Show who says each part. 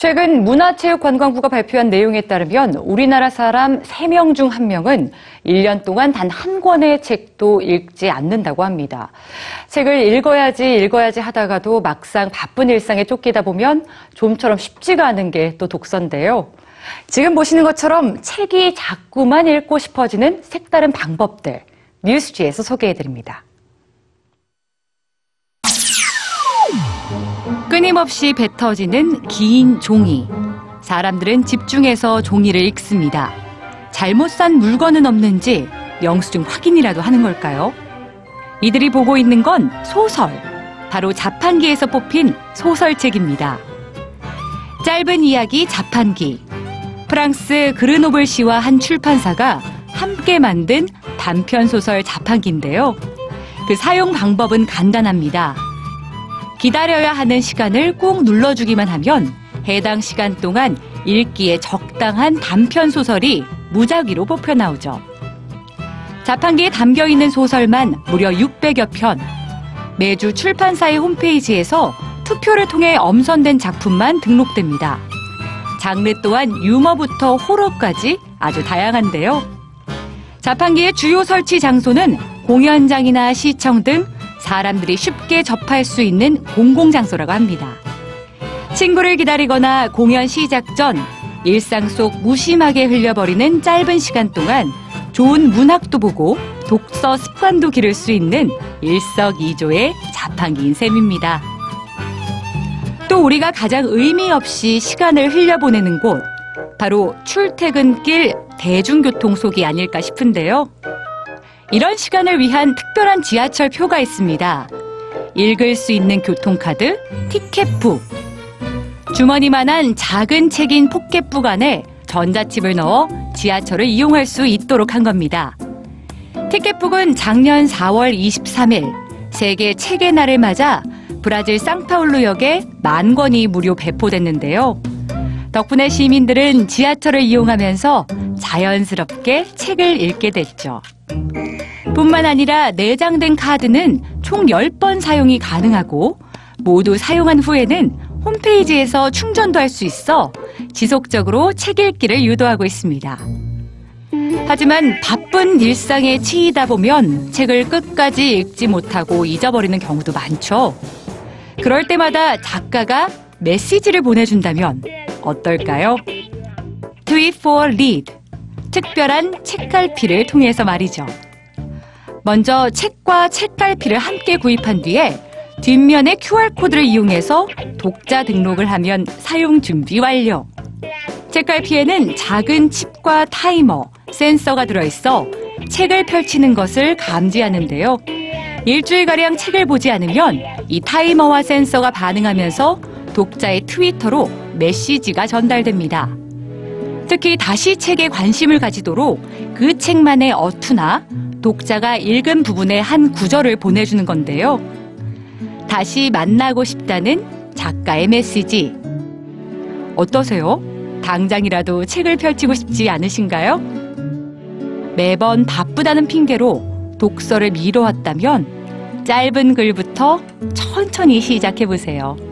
Speaker 1: 최근 문화체육관광부가 발표한 내용에 따르면 우리나라 사람 3명 중 1명은 1년 동안 단 한 권의 책도 읽지 않는다고 합니다. 책을 읽어야지 읽어야지 하다가도 막상 바쁜 일상에 쫓기다 보면 좀처럼 쉽지가 않은 게 또 독서인데요. 지금 보시는 것처럼 책이 자꾸만 읽고 싶어지는 색다른 방법들 뉴스지에서 소개해드립니다. 끊임없이 뱉어지는 긴 종이. 사람들은 집중해서 종이를 읽습니다. 잘못 산 물건은 없는지 영수증 확인이라도 하는 걸까요? 이들이 보고 있는 건 소설. 바로 자판기에서 뽑힌 소설책입니다. 짧은 이야기 자판기. 프랑스 그르노블 씨와 한 출판사가 함께 만든 단편 소설 자판기인데요. 그 사용 방법은 간단합니다. 기다려야 하는 시간을 꾹 눌러주기만 하면 해당 시간 동안 읽기에 적당한 단편 소설이 무작위로 뽑혀 나오죠. 자판기에 담겨 있는 소설만 무려 600여 편. 매주 출판사의 홈페이지에서 투표를 통해 엄선된 작품만 등록됩니다. 장르 또한 유머부터 호러까지 아주 다양한데요. 자판기의 주요 설치 장소는 공연장이나 시청 등 사람들이 쉽게 접할 수 있는 공공장소라고 합니다. 친구를 기다리거나 공연 시작 전 일상 속 무심하게 흘려버리는 짧은 시간 동안 좋은 문학도 보고 독서 습관도 기를 수 있는 일석이조의 자판기인 셈입니다. 또 우리가 가장 의미 없이 시간을 흘려보내는 곳, 바로 출퇴근길 대중교통 속이 아닐까 싶은데요. 이런 시간을 위한 특별한 지하철 표가 있습니다. 읽을 수 있는 교통카드, 티켓북. 주머니만한 작은 책인 포켓북 안에 전자칩을 넣어 지하철을 이용할 수 있도록 한 겁니다. 티켓북은 작년 4월 23일 세계 책의 날을 맞아 브라질 상파울루역에 만 권이 무료 배포됐는데요. 덕분에 시민들은 지하철을 이용하면서 자연스럽게 책을 읽게 됐죠. 뿐만 아니라 내장된 카드는 총 10번 사용이 가능하고 모두 사용한 후에는 홈페이지에서 충전도 할 수 있어 지속적으로 책 읽기를 유도하고 있습니다. 하지만 바쁜 일상에 치이다 보면 책을 끝까지 읽지 못하고 잊어버리는 경우도 많죠. 그럴 때마다 작가가 메시지를 보내준다면 어떨까요? Tweet for Read. 특별한 책갈피를 통해서 말이죠. 먼저 책과 책갈피를 함께 구입한 뒤에 뒷면에 QR코드를 이용해서 독자 등록을 하면 사용 준비 완료. 책갈피에는 작은 칩과 타이머, 센서가 들어있어 책을 펼치는 것을 감지하는데요. 일주일가량 책을 보지 않으면 이 타이머와 센서가 반응하면서 독자의 트위터로 메시지가 전달됩니다. 특히 다시 책에 관심을 가지도록 그 책만의 어투나 독자가 읽은 부분의 한 구절을 보내주는 건데요. 다시 만나고 싶다는 작가의 메시지. 어떠세요? 당장이라도 책을 펼치고 싶지 않으신가요? 매번 바쁘다는 핑계로 독서를 미뤄왔다면 짧은 글부터 천천히 시작해보세요.